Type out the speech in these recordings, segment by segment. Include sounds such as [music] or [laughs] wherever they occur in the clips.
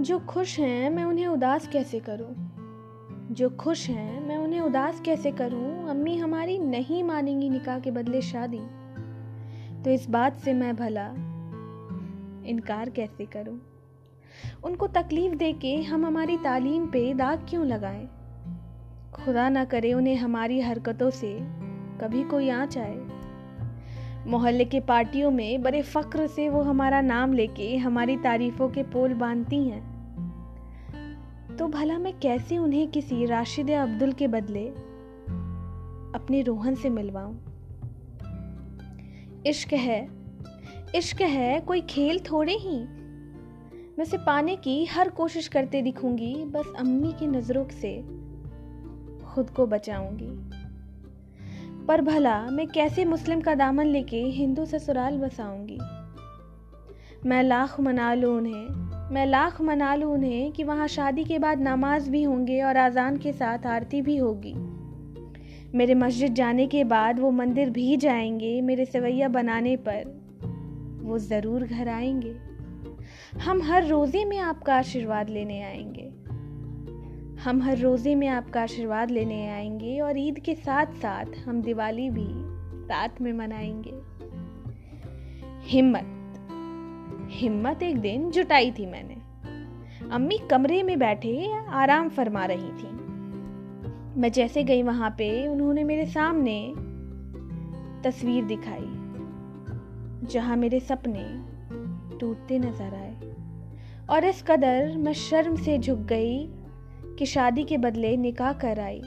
जो खुश हैं, मैं उन्हें उदास कैसे करूँ? जो खुश हैं, मैं उन्हें उदास कैसे करूँ? अम्मी हमारी नहीं मानेंगी निकाह के बदले शादी। तो इस बात से मैं भला इनकार कैसे करूँ? उनको तकलीफ़ दे के हम हमारी तालीम पे दाग क्यों लगाएँ? खुदा ना करे उन्हें हमारी हरकतों से कभी कोई आँच आए। मोहल्ले के पार्टियों में बड़े फ़क्र से वो हमारा नाम लेके हमारी तारीफ़ों के पोल बांधती हैं। तो भला मैं कैसे उन्हें किसी राशिद अब्दुल के बदले अपने रोहन से मिलवाऊं? इश्क है। इश्क है, कोई खेल थोड़े ही। मैं से पाने की हर कोशिश करते दिखूँगी, बस अम्मी की नज़रों से खुद को बचाऊँगी। पर भला मैं कैसे मुस्लिम का दामन लेके हिंदू ससुराल बसाऊँगी? मैं लाख मना लूँ उन्हें मैं लाख मना लूँ उन्हें कि वहाँ शादी के बाद नमाज़ भी होंगे और आज़ान के साथ आरती भी होगी। मेरे मस्जिद जाने के बाद वो मंदिर भी जाएँगे मेरे सवैया बनाने पर। वो ज़रूर घर आएँगे। हम हर रोज़े में आपका आशीर्वाद लेने आएँगे। हम हर रोज़े में आपका आशीर्वाद लेने आएँगे और ईद के साथ साथ हम दिवाली भी रात में मनाएँगे। हिम्मत। हिम्मत एक दिन जुटाई थी मैंने। अम्मी कमरे में बैठे आराम फरमा रही थी। मैं जैसे गई वहाँ पे, उन्होंने मेरे सामने तस्वीर दिखाई, जहाँ मेरे सपने टूटते नज़र आए। और इस कदर मैं शर्म से झुक गई कि शादी के बदले निकाह कर आई। [laughs]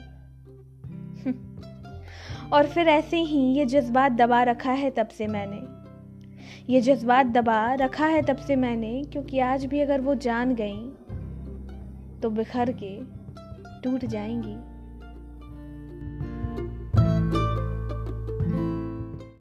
और फिर ऐसे ही ये जज्बात दबा रखा है तब से मैंने। ये जज्बात दबा रखा है तब से मैंने, क्योंकि आज भी अगर वो जान गई तो बिखर के टूट जाएँगी।